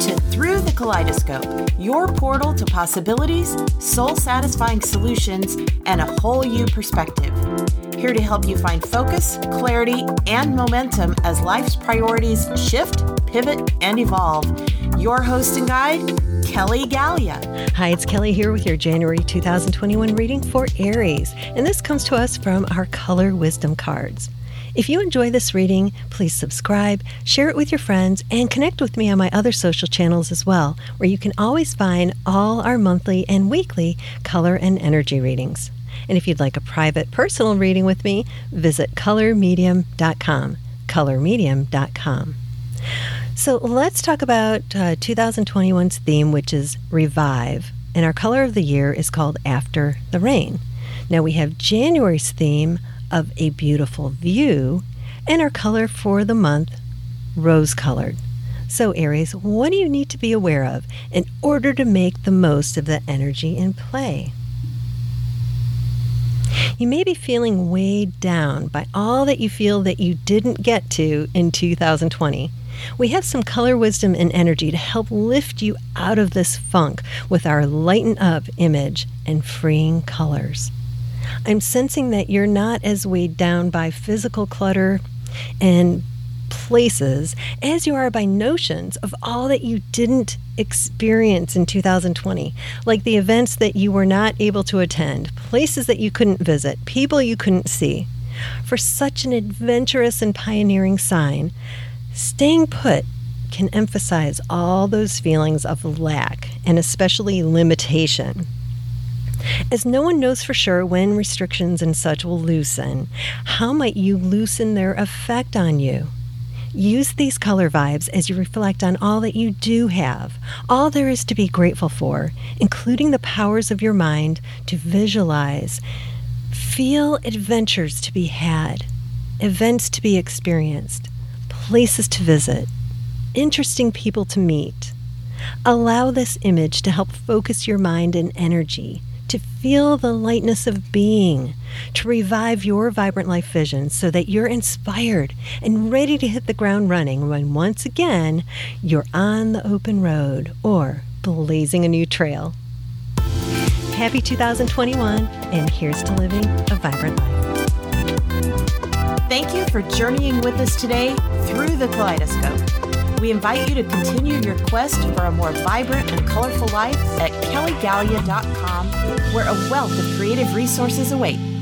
to Through the Kaleidoscope, your portal to possibilities, soul satisfying solutions, and a whole you perspective. Here to help you find focus, clarity, and momentum as life's priorities shift, pivot, and evolve. Your host and guide, Kelly Gallia. Hi, it's Kelly here with your January 2021 reading for Aries, and this comes to us from our Color Wisdom cards. If you enjoy this reading, please subscribe, share it with your friends, and connect with me on my other social channels as well, where you can always find all our monthly and weekly color and energy readings. And if you'd like a private personal reading with me, visit colormedium.com. Colormedium.com. So let's talk about uh, 2021's theme, which is revive. And our color of the year is called After the Rain. Now we have January's theme of a beautiful view, and our color for the month, rose colored. So, Aries, what do you need to be aware of in order to make the most of the energy in play? You may be feeling weighed down by all that you feel that you didn't get to in 2020. We have some color wisdom and energy to help lift you out of this funk with our lighten up image and freeing colors. I'm sensing that you're not as weighed down by physical clutter and places as you are by notions of all that you didn't experience in 2020, like the events that you were not able to attend, places that you couldn't visit, people you couldn't see. For such an adventurous and pioneering sign, staying put can emphasize all those feelings of lack and especially limitation. As no one knows for sure when restrictions and such will loosen, how might you loosen their effect on you? Use these color vibes as you reflect on all that you do have, all there is to be grateful for, including the powers of your mind to visualize. Feel adventures to be had, events to be experienced, places to visit, interesting people to meet. Allow this image to help focus your mind and energy to feel the lightness of being, to revive your vibrant life vision so that you're inspired and ready to hit the ground running when once again you're on the open road or blazing a new trail. Happy 2021, and here's to living a vibrant life. Thank you for journeying with us today through the kaleidoscope. We invite you to continue your quest for a more vibrant and colorful life at kellygallia.com, where a wealth of creative resources await.